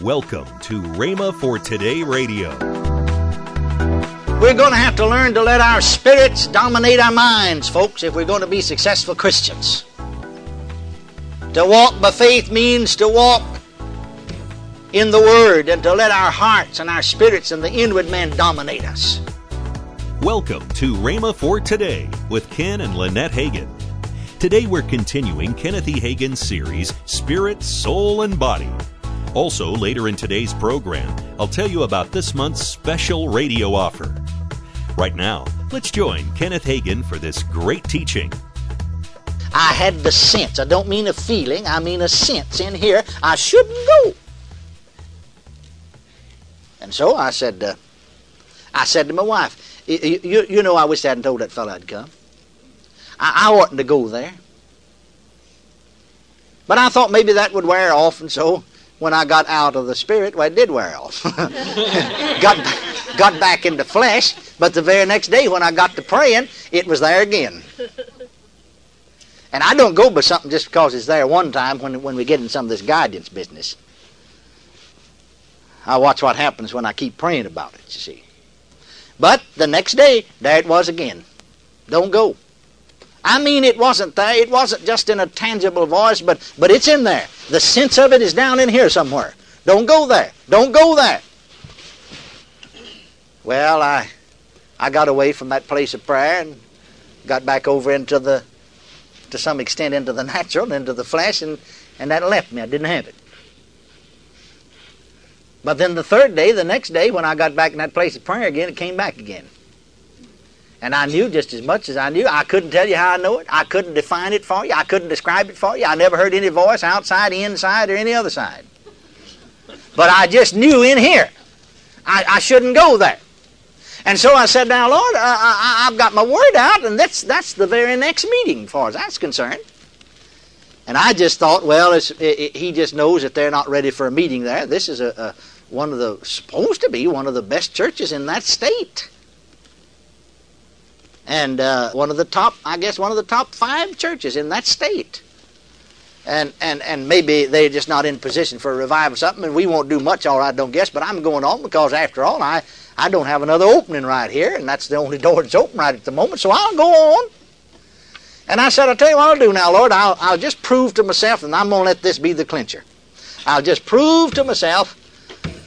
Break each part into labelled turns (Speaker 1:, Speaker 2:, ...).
Speaker 1: Welcome to Rhema for Today Radio.
Speaker 2: We're going to have to learn to let our spirits dominate our minds, folks, if we're going to be successful Christians. To walk by faith means to walk in the Word and to let our hearts and our spirits and the inward man dominate us.
Speaker 1: Welcome to Rhema for Today with Ken and Lynette Hagin. Today we're continuing Kenneth E. Hagin's series, Spirit, Soul, and Body. Also, later in today's program, I'll tell you about this month's special radio offer. Right now, let's join Kenneth Hagin for this great teaching.
Speaker 2: I had the sense, I don't mean a feeling, I mean a sense in here, I shouldn't go. And so I said, uh, I said to my wife, you, you, you know, I wish I hadn't told that fellow I'd come. I, I oughtn't to go there. But I thought maybe that would wear off, and so when I got out of the spirit, well, it did wear off. got, got back into flesh, but the very next day when I got to praying, it was there again. And I don't go by something just because it's there one time when, when we get in some of this guidance business. I watch what happens when I keep praying about it, you see. But the next day, there it was again. Don't go. I mean, it wasn't there. It wasn't just in a tangible voice, but, but it's in there. The sense of it is down in here somewhere. Don't go there. Don't go there. Well, I, I got away from that place of prayer and got back over into the, to some extent, into the natural, into the flesh, and, and that left me. I didn't have it. But then the third day, the next day, when I got back in that place of prayer again, it came back again. And I knew just as much as I knew. I couldn't tell you how I know it. I couldn't define it for you. I couldn't describe it for you. I never heard any voice outside, inside, or any other side. But I just knew in here I, I shouldn't go there. And so I said, Now, Lord, I, have got my word out, and that's, that's the very next meeting, as far as that's concerned. And I just thought, well, it, it, he just knows that they're not ready for a meeting there. This is a, a one of the supposed to be one of the best churches in that state and uh, one of the top, I guess, one of the top five churches in that state. And, and, and maybe they're just not in position for a revival or something, and we won't do much, all right, don't guess, but I'm going on because, after all, I, I don't have another opening right here, and that's the only door that's open right at the moment, so I'll go on. And I said, I'll tell you what I'll do now, Lord. I'll, I'll just prove to myself, and I'm going to let this be the clincher. I'll just prove to myself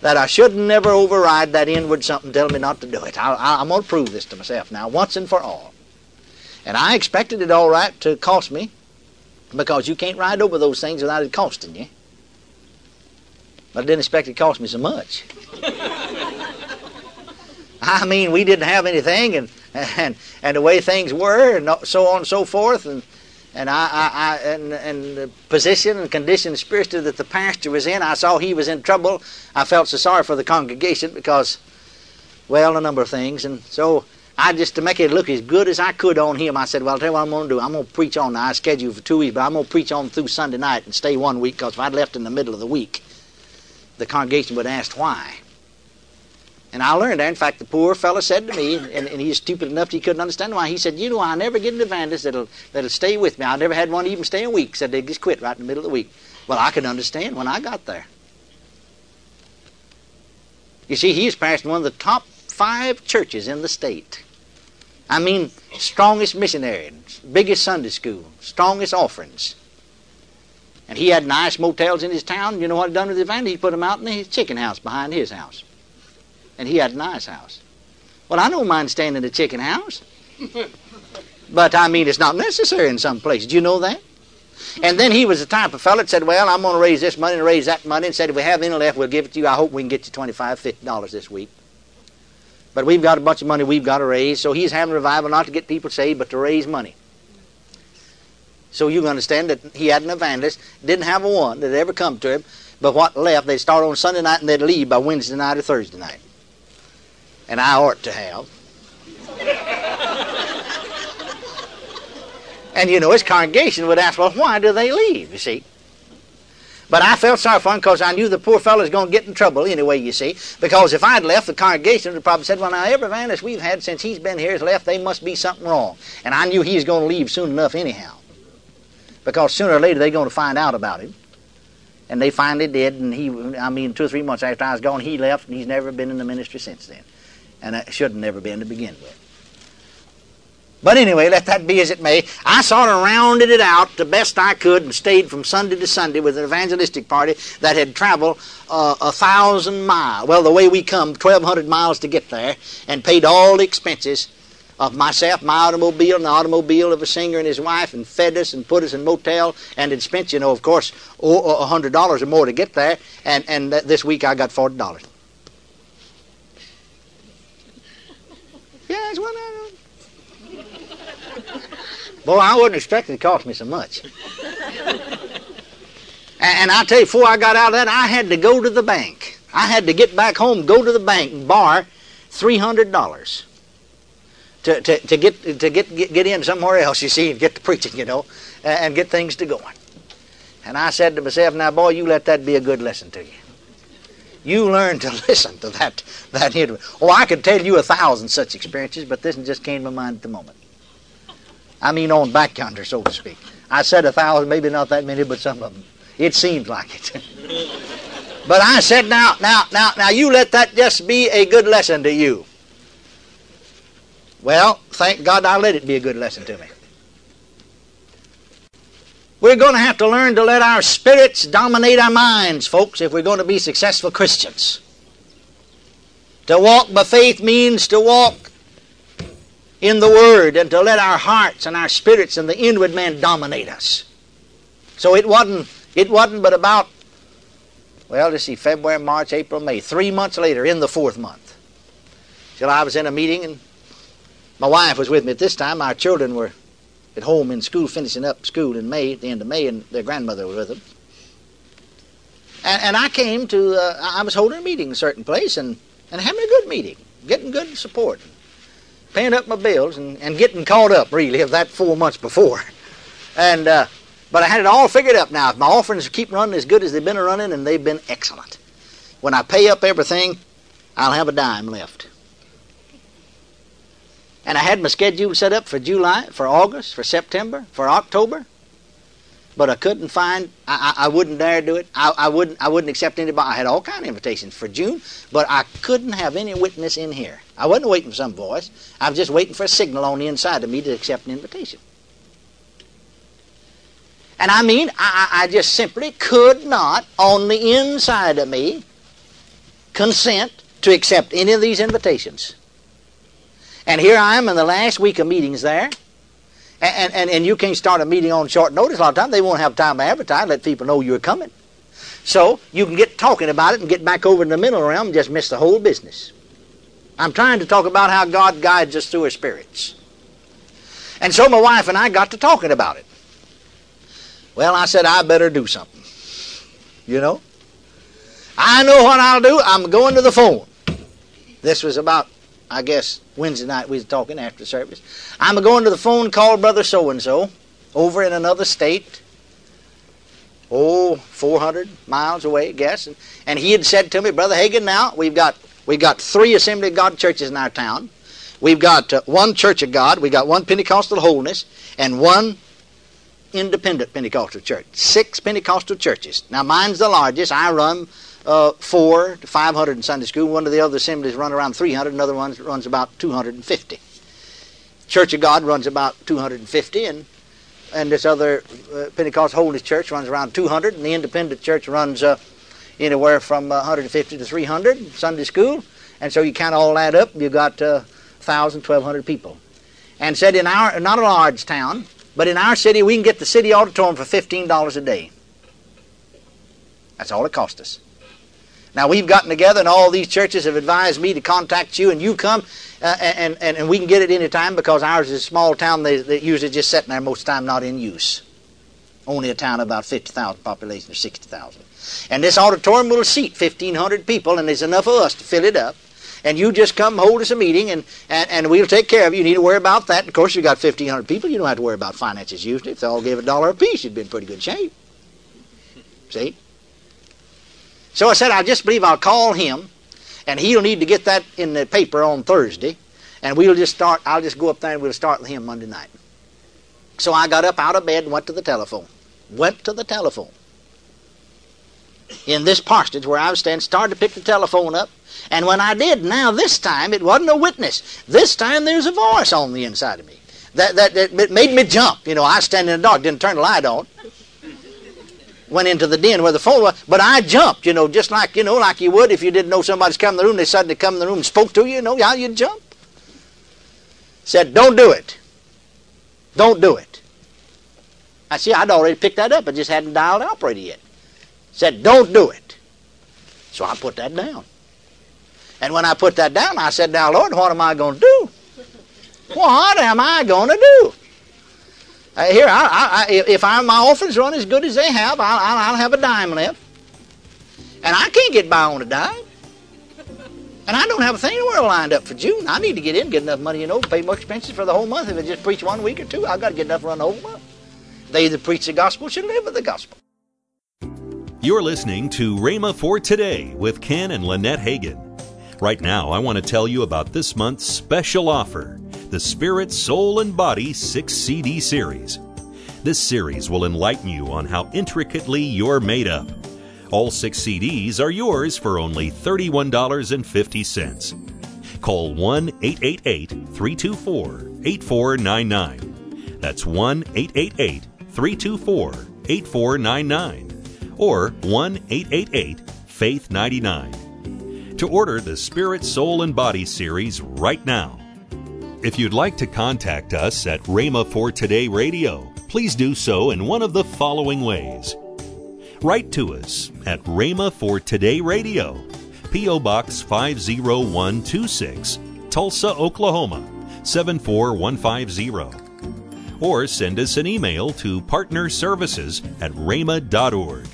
Speaker 2: that I should never override that inward something telling me not to do it. I, am going to prove this to myself now, once and for all. And I expected it all right to cost me, because you can't ride over those things without it costing you. But I didn't expect it to cost me so much. I mean, we didn't have anything, and, and, and the way things were, and so on and so forth, and and I, I, I and, and the position and condition spiritually that the pastor was in, I saw he was in trouble. I felt so sorry for the congregation because, well, a number of things, and so I just to make it look as good as I could on him, I said, "Well, I'll tell you what I'm going to do. I'm going to preach on. I scheduled for two weeks, but I'm going to preach on through Sunday night and stay one week because if I'd left in the middle of the week, the congregation would ask why." And I learned there. In fact, the poor fellow said to me, and, and he's stupid enough he couldn't understand why. He said, "You know, I never get an evangelist that'll that'll stay with me. I never had one even stay a week. Said they just quit right in the middle of the week." Well, I could understand when I got there. You see, he's pastoring one of the top five churches in the state. I mean, strongest missionary, biggest Sunday school, strongest offerings. And he had nice motels in his town. You know what he done with the evangelist? He put them out in his chicken house behind his house and he had a nice house. Well, I don't mind staying in the chicken house. but I mean, it's not necessary in some places. Do you know that? And then he was the type of fellow that said, Well, I'm going to raise this money and raise that money, and said, If we have any left, we'll give it to you. I hope we can get you $25, $50 this week. But we've got a bunch of money we've got to raise, so he's having a revival not to get people saved, but to raise money. So you understand that he had an evangelist, didn't have a one that ever come to him, but what left, they'd start on Sunday night and they'd leave by Wednesday night or Thursday night and I ought to have. and you know, his congregation would ask, well, why do they leave, you see? But I felt sorry for him because I knew the poor fellow was going to get in trouble anyway, you see. Because if I'd left, the congregation would probably said, well, now, every evangelist we've had since he's been here has left, they must be something wrong. And I knew he was going to leave soon enough anyhow. Because sooner or later they're going to find out about him. And they finally did, and he, I mean, two or three months after I was gone, he left, and he's never been in the ministry since then and it should have never been to begin with. But anyway, let that be as it may. I sort of rounded it out the best I could and stayed from Sunday to Sunday with an evangelistic party that had traveled uh, a thousand miles. Well, the way we come, 1,200 miles to get there, and paid all the expenses of myself, my automobile, and the automobile of a singer and his wife, and fed us and put us in motel, and had spent, you know, of course, $100 or more to get there. And, and this week I got $40. Yes, uh, Boy, I wasn't expecting it to cost me so much. And I tell you, before I got out of that, I had to go to the bank. I had to get back home, go to the bank, and borrow three hundred dollars to, to, to get to get, get get in somewhere else. You see, and get to preaching, you know, and get things to going. And I said to myself, now, boy, you let that be a good lesson to you. You learn to listen to that that hint. Oh, I could tell you a thousand such experiences, but this one just came to mind at the moment. I mean, on back yonder, so to speak. I said a thousand, maybe not that many, but some of them. It seems like it. but I said, now, now, now, now, you let that just be a good lesson to you. Well, thank God I let it be a good lesson to me. We're going to have to learn to let our spirits dominate our minds, folks, if we're going to be successful Christians. To walk by faith means to walk in the Word and to let our hearts and our spirits and the inward man dominate us. So it wasn't, it wasn't but about, well, let's see, February, March, April, May, three months later, in the fourth month, till I was in a meeting and my wife was with me at this time. Our children were at home in school, finishing up school in May, at the end of May, and their grandmother was with them. And, and I came to, uh, I was holding a meeting in a certain place and, and having a good meeting, getting good support paying up my bills and, and getting caught up really of that four months before. And uh, but I had it all figured up now. If my offerings keep running as good as they've been running, and they've been excellent. When I pay up everything, I'll have a dime left. And I had my schedule set up for July, for August, for September, for October but I couldn't find. I, I, I wouldn't dare do it. I, I, wouldn't. I wouldn't accept anybody. I had all kind of invitations for June, but I couldn't have any witness in here. I wasn't waiting for some voice. I was just waiting for a signal on the inside of me to accept an invitation. And I mean, I, I just simply could not, on the inside of me, consent to accept any of these invitations. And here I am in the last week of meetings there. And, and, and you can't start a meeting on short notice. A lot of times they won't have time to advertise, let people know you're coming. So you can get talking about it and get back over in the middle realm and just miss the whole business. I'm trying to talk about how God guides us through His spirits. And so my wife and I got to talking about it. Well, I said, I better do something. You know? I know what I'll do. I'm going to the phone. This was about I guess Wednesday night we was talking after service. I'm a going to the phone call brother so and so over in another state. Oh, 400 miles away, I guess. And, and he had said to me, Brother Hagin, now we've got we've got three Assembly of God churches in our town. We've got uh, one Church of God, we've got one Pentecostal Holiness, and one independent Pentecostal church. Six Pentecostal churches. Now mine's the largest. I run uh, four to 500 in Sunday school. One of the other assemblies run around 300. Another one runs about 250. Church of God runs about 250, and and this other uh, Pentecostal Holiness Church runs around 200, and the Independent Church runs uh, anywhere from 150 to 300 Sunday school. And so you count all that up, you've got uh, 1,000, 1,200 people. And said in our, not a large town, but in our city, we can get the city auditorium for $15 a day. That's all it cost us. Now we've gotten together, and all these churches have advised me to contact you, and you come, uh, and, and, and we can get it any time because ours is a small town that, usually just sitting there most of the time not in use. Only a town of about 50,000 population or 60,000. And this auditorium will seat 1,500 people, and there's enough of us to fill it up. And you just come hold us a meeting, and, and, and we'll take care of you. You need to worry about that. Of course, you've got 1,500 people. You don't have to worry about finances usually. If they all gave a dollar apiece, you'd be in pretty good shape. See? So I said, I just believe I'll call him, and he'll need to get that in the paper on Thursday, and we'll just start, I'll just go up there and we'll start with him Monday night. So I got up out of bed and went to the telephone. Went to the telephone. in this parsonage where I was standing, started to pick the telephone up. And when I did, now this time it wasn't a witness. This time there's a voice on the inside of me that, that, that made me jump. You know, I standing in the dark, didn't turn the light on. Went into the den where the phone was, but I jumped, you know, just like, you know, like you would if you didn't know somebody's coming in the room, they suddenly come in the room and spoke to you, you know how you'd jump? Said, don't do it. Don't do it. I see, I'd already picked that up, I just hadn't dialed operator yet. Said, don't do it. So I put that down. And when I put that down, I said, now, Lord, what am I going to do? What am I going to do? Uh, here, I, I, if I, my orphans run as good as they have, I'll, I'll, have a dime left. And I can't get by on a dime. And I don't have a thing in the world lined up for June. I need to get in, get enough money, you know, pay my expenses for the whole month. If I just preach one week or two, I've got to get enough run month. They that preach the gospel should live with the gospel.
Speaker 1: You're listening to Rhema for Today with Ken and Lynette Hagin. Right now, I want to tell you about this month's special offer the Spirit, Soul, and Body 6 CD series. This series will enlighten you on how intricately you're made up. All six CDs are yours for only $31.50. Call 1 888 324 8499. That's 1 888 324 8499 or 1 888 Faith 99. To order the Spirit, Soul, and Body series right now, if you'd like to contact us at Rhema for Today Radio, please do so in one of the following ways. Write to us at Rhema for Today Radio, P.O. Box 50126, Tulsa, Oklahoma 74150. Or send us an email to partnerservices at rhema.org.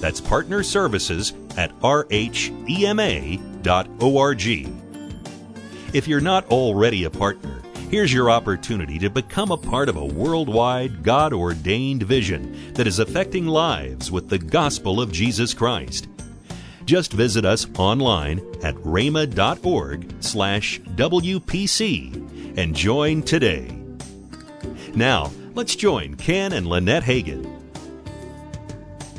Speaker 1: That's partnerservices at rhema.org. If you're not already a partner, here's your opportunity to become a part of a worldwide, God ordained vision that is affecting lives with the gospel of Jesus Christ. Just visit us online at rhema.org slash WPC and join today. Now, let's join Ken and Lynette Hagin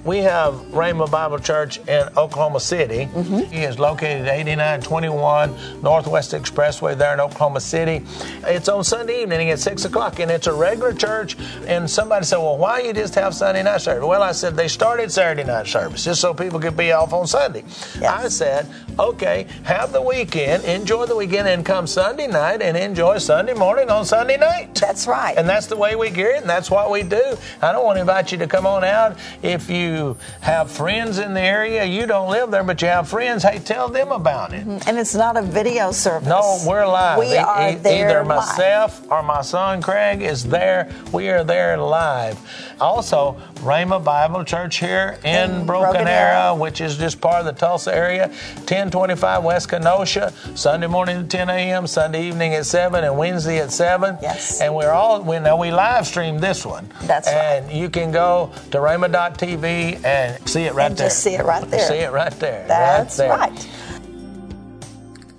Speaker 3: we have Rhema Bible Church in Oklahoma City. Mm-hmm. He is located at 8921 Northwest Expressway there in Oklahoma City. It's on Sunday evening at 6 o'clock, and it's a regular church. And somebody said, Well, why you just have Sunday night service? Well, I said, They started Saturday night service just so people could be off on Sunday. Yes. I said, Okay, have the weekend, enjoy the weekend, and come Sunday night and enjoy Sunday morning on Sunday night.
Speaker 4: That's right.
Speaker 3: And that's the way we gear it, and that's what we do. I don't want to invite you to come on out if you you have friends in the area, you don't live there, but you have friends, hey, tell them about it.
Speaker 4: Mm-hmm. And it's not a video service.
Speaker 3: No, we're live.
Speaker 4: We e- are e- there
Speaker 3: Either myself
Speaker 4: live.
Speaker 3: or my son Craig is there. We are there live. Also, Rhema Bible Church here in, in Broken, Broken Arrow, which is just part of the Tulsa area, 1025 West Kenosha, Sunday morning at 10 a.m., Sunday evening at 7, and Wednesday at 7.
Speaker 4: Yes.
Speaker 3: And we're all, we know we live stream this one.
Speaker 4: That's
Speaker 3: and
Speaker 4: right.
Speaker 3: And you can go to Rhema.tv and see it right
Speaker 4: and
Speaker 3: there.
Speaker 4: Just see it right there.
Speaker 3: See it right there.
Speaker 4: That's
Speaker 3: right. There.
Speaker 4: right.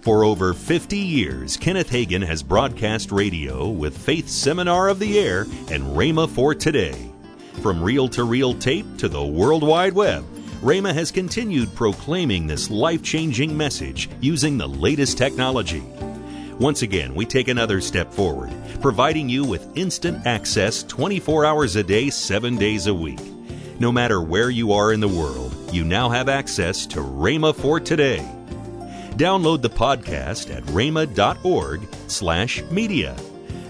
Speaker 1: For over 50 years, Kenneth Hagin has broadcast radio with Faith Seminar of the Air and Rhema for Today. From reel to reel tape to the World Wide Web, Rhema has continued proclaiming this life changing message using the latest technology. Once again, we take another step forward, providing you with instant access 24 hours a day, 7 days a week. No matter where you are in the world, you now have access to Rhema for today. Download the podcast at rhema.org slash media.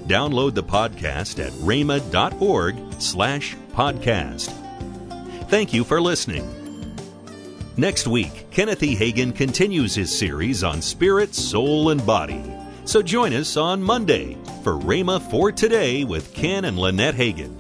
Speaker 1: Download the podcast at rhema.org slash podcast. Thank you for listening. Next week, Kenneth E. Hagin continues his series on spirit, soul, and body. So join us on Monday for Rhema for Today with Ken and Lynette Hagin.